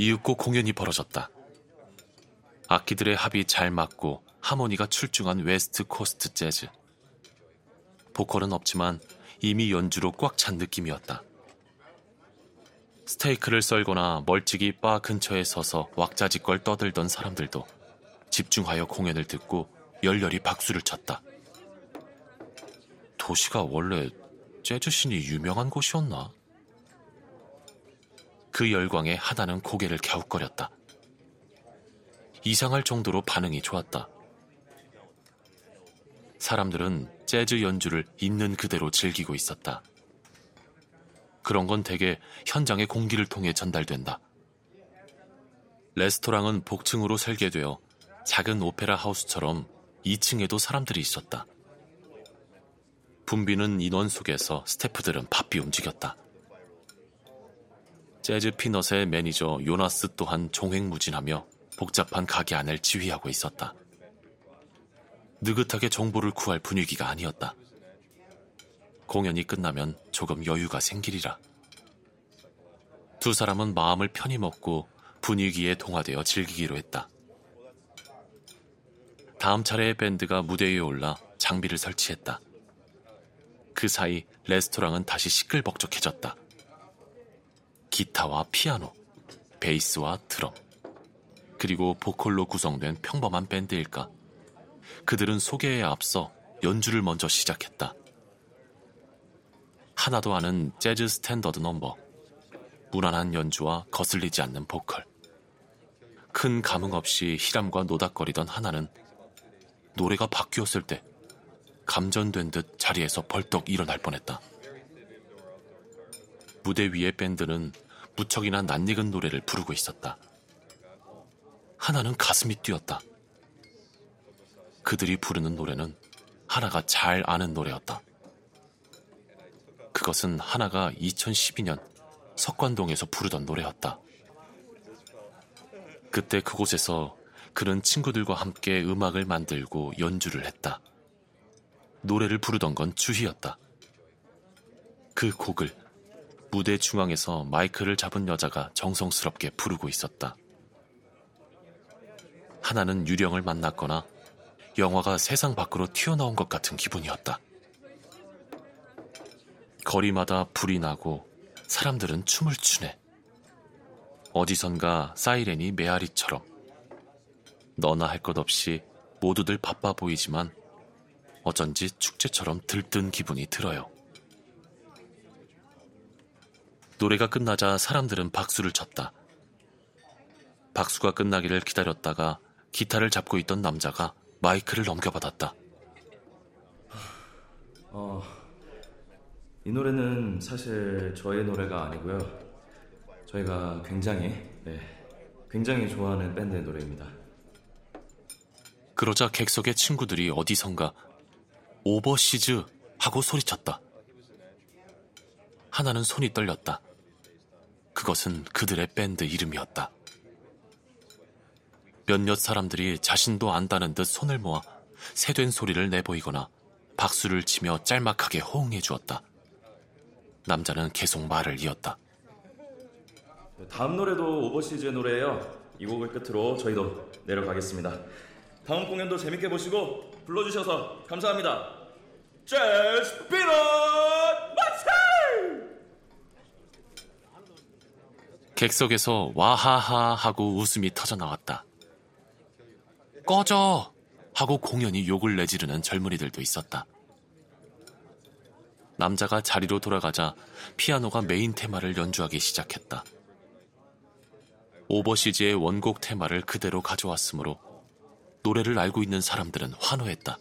이윽고 공연이 벌어졌다. 악기들의 합이 잘 맞고 하모니가 출중한 West Coast 재즈. 보컬은 없지만 이미 연주로 꽉 찬 느낌이었다. 스테이크를 썰거나 멀찍이 바 근처에 서서 왁자지껄 떠들던 사람들도 집중하여 공연을 듣고 열렬히 박수를 쳤다. 도시가 원래 재즈신이 유명한 곳이었나? 그 열광에 하나는 고개를 갸웃거렸다. 이상할 정도로 반응이 좋았다. 사람들은 재즈 연주를 있는 그대로 즐기고 있었다. 그런 건 대개 현장의 공기를 통해 전달된다. 레스토랑은 복층으로 설계되어 작은 오페라 하우스처럼 2층에도 사람들이 있었다. 붐비는 인원 속에서 스태프들은 바삐 움직였다. 재즈 피넛의 매니저 요나스 또한 종횡무진하며 복잡한 가게 안을 지휘하고 있었다. 느긋하게 정보를 구할 분위기가 아니었다. 공연이 끝나면 조금 여유가 생기리라. 두 사람은 마음을 편히 먹고 분위기에 동화되어 즐기기로 했다. 다음 차례의 밴드가 무대 위에 올라 장비를 설치했다. 그 사이 레스토랑은 다시 시끌벅적해졌다. 기타와 피아노, 베이스와 드럼, 그리고 보컬로 구성된 평범한 밴드일까? 그들은 소개에 앞서 연주를 먼저 시작했다. 하나도 아는 재즈 스탠더드 넘버, 무난한 연주와 거슬리지 않는 보컬. 큰 감흥 없이 히람과 노닥거리던 하나는 노래가 바뀌었을 때 감전된 듯 자리에서 벌떡 일어날 뻔했다. 무대 위의 밴드는 무척이나 낯익은 노래를 부르고 있었다. 하나는 가슴이 뛰었다. 그들이 부르는 노래는 하나가 잘 아는 노래였다. 그것은 하나가 2012년 석관동에서 부르던 노래였다. 그때 그곳에서 그는 친구들과 함께 음악을 만들고 연주를 했다. 노래를 부르던 건 주희였다. 그 곡을 무대 중앙에서 마이크를 잡은 여자가 정성스럽게 부르고 있었다. 하나는 유령을 만났거나 영화가 세상 밖으로 튀어나온 것 같은 기분이었다. 거리마다 불이 나고 사람들은 춤을 추네. 어디선가 사이렌이 메아리처럼 너나 할 것 없이 모두들 바빠 보이지만 어쩐지 축제처럼 들뜬 기분이 들어요. 노래가 끝나자 사람들은 박수를 쳤다. 박수가 끝나기를 기다렸다가 기타를 잡고 있던 남자가 마이크를 넘겨받았다. 어, 이 노래는 사실 저의 노래가 아니고요. 저희가 굉장히, 네, 굉장히 좋아하는 밴드의 노래입니다. 그러자 객석의 친구들이 어디선가 오버시즈 하고 소리쳤다. 하나는 손이 떨렸다. 그것은 그들의 밴드 이름이었다. 몇몇 사람들이 자신도 안다는 듯 손을 모아 새된 소리를 내보이거나 박수를 치며 짤막하게 호응해 주었다. 남자는 계속 말을 이었다. 다음 노래도 오버시즈의 노래예요. 이 곡을 끝으로 저희도 내려가겠습니다. 다음 공연도 재밌게 보시고 불러주셔서 감사합니다. 재즈 피넛 마스터! 객석에서 와하하 하고 웃음이 터져 나왔다. 꺼져! 하고 공연히 욕을 내지르는 젊은이들도 있었다. 남자가 자리로 돌아가자 피아노가 메인 테마를 연주하기 시작했다. 오버시즈의 원곡 테마를 그대로 가져왔으므로 노래를 알고 있는 사람들은 환호했다.